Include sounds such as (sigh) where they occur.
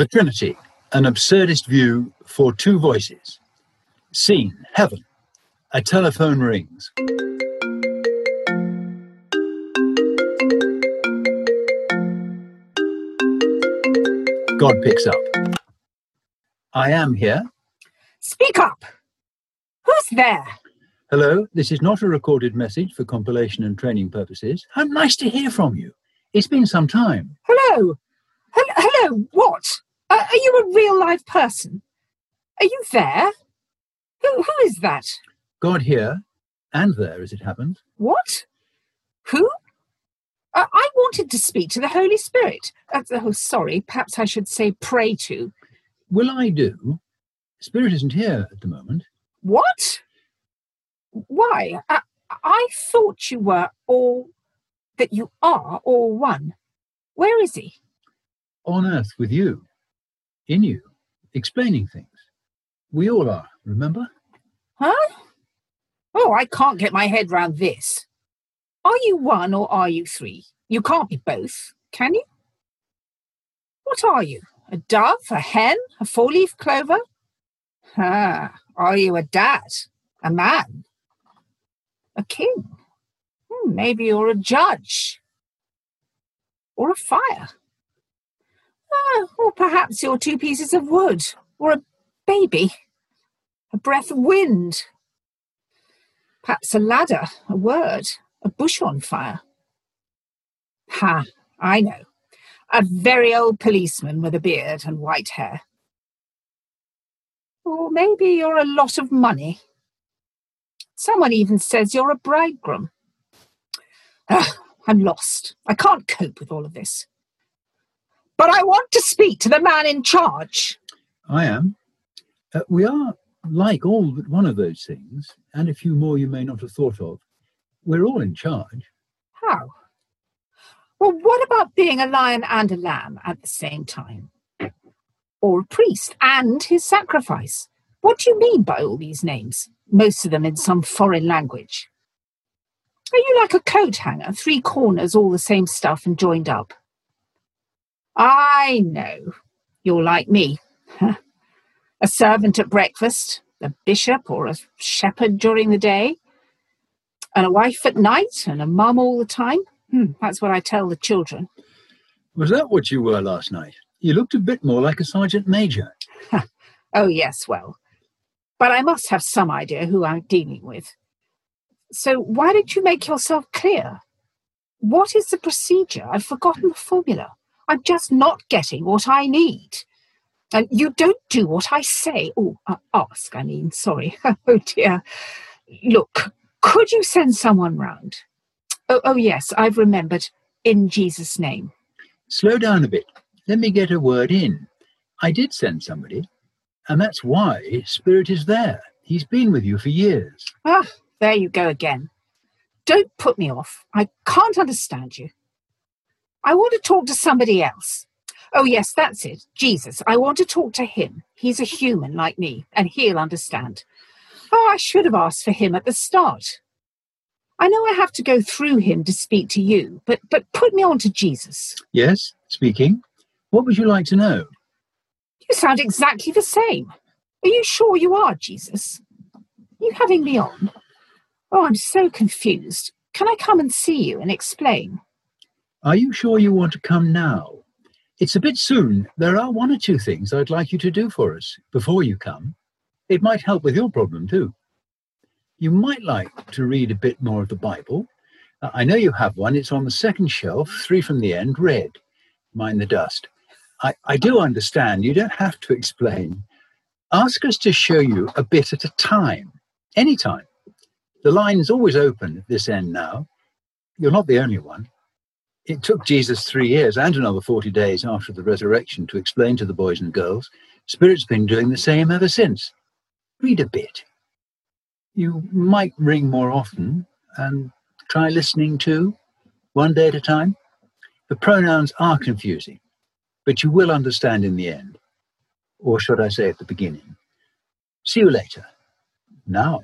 The Trinity, an absurdist view for two voices. Scene, heaven. A telephone rings. God picks up. I am here. Speak up! Who's there? Hello, this is not a recorded message for compilation and training purposes. How nice to hear from you. It's been some time. Hello? Hel- hello, what? Uh, are you a real live person? Are you there? Who, who is that? God here and there, as it happened. What? Who? Uh, I wanted to speak to the Holy Spirit. Uh, oh, sorry, perhaps I should say pray to. Will I do? Spirit isn't here at the moment. What? Why? I, I thought you were all, that you are all one. Where is he? On earth with you. In you. Explaining things. We all are, remember? Huh? Oh, I can't get my head round this. Are you one or are you three? You can't be both, can you? What are you? A dove, a hen, a four leaf clover? Ah, are you a dad? A man? A king? Hmm, maybe you're a judge. Or a fire. Ah, or perhaps you're two pieces of wood. Or a baby. A breath of wind. Perhaps a ladder, a word, a bush on fire. Ha, I know. A very old policeman with a beard and white hair. Or maybe you're a lot of money. Someone even says you're a bridegroom. Ugh, I'm lost. I can't cope with all of this. But I want to speak to the man in charge. I am. Uh, we are like all but one of those things, and a few more you may not have thought of. We're all in charge. How? Well, what about being a lion and a lamb at the same time? Or a priest and his sacrifice? What do you mean by all these names? Most of them in some foreign language. Are you like a coat hanger, three corners, all the same stuff and joined up? I know. You're like me. (laughs) a servant at breakfast, a bishop or a shepherd during the day, and a wife at night, and a mum all the time. Hmm, that's what I tell the children. Was that what you were last night? You looked a bit more like a sergeant major. (laughs) oh, yes, well. But I must have some idea who I'm dealing with. So why don't you make yourself clear? What is the procedure? I've forgotten the formula. I'm just not getting what I need. And you don't do what I say. Oh, uh, ask, I mean, sorry. (laughs) oh, dear. Look, could you send someone round? Oh, oh, yes, I've remembered. In Jesus' name. Slow down a bit. Let me get a word in. I did send somebody, and that's why Spirit is there. He's been with you for years. Ah, there you go again. Don't put me off. I can't understand you. I want to talk to somebody else. Oh, yes, that's it. Jesus. I want to talk to him. He's a human like me, and he'll understand. Oh, I should have asked for him at the start. I know I have to go through him to speak to you, but but put me on to Jesus. Yes, speaking. What would you like to know? You sound exactly the same. Are you sure you are Jesus? Are you having me on? Oh, I'm so confused. Can I come and see you and explain? Are you sure you want to come now? It's a bit soon. There are one or two things I'd like you to do for us before you come. It might help with your problem too. You might like to read a bit more of the Bible. Uh, I know you have one. It's on the second shelf, three from the end, red. Mind the dust. I, I do understand. You don't have to explain. Ask us to show you a bit at a time, any time. The line's always open at this end now. You're not the only one. It took Jesus three years and another 40 days after the resurrection to explain to the boys and girls. Spirit's been doing the same ever since. Read a bit. You might ring more often and try listening to one day at a time. The pronouns are confusing, but you will understand in the end. Or should I say at the beginning? See you later. Now.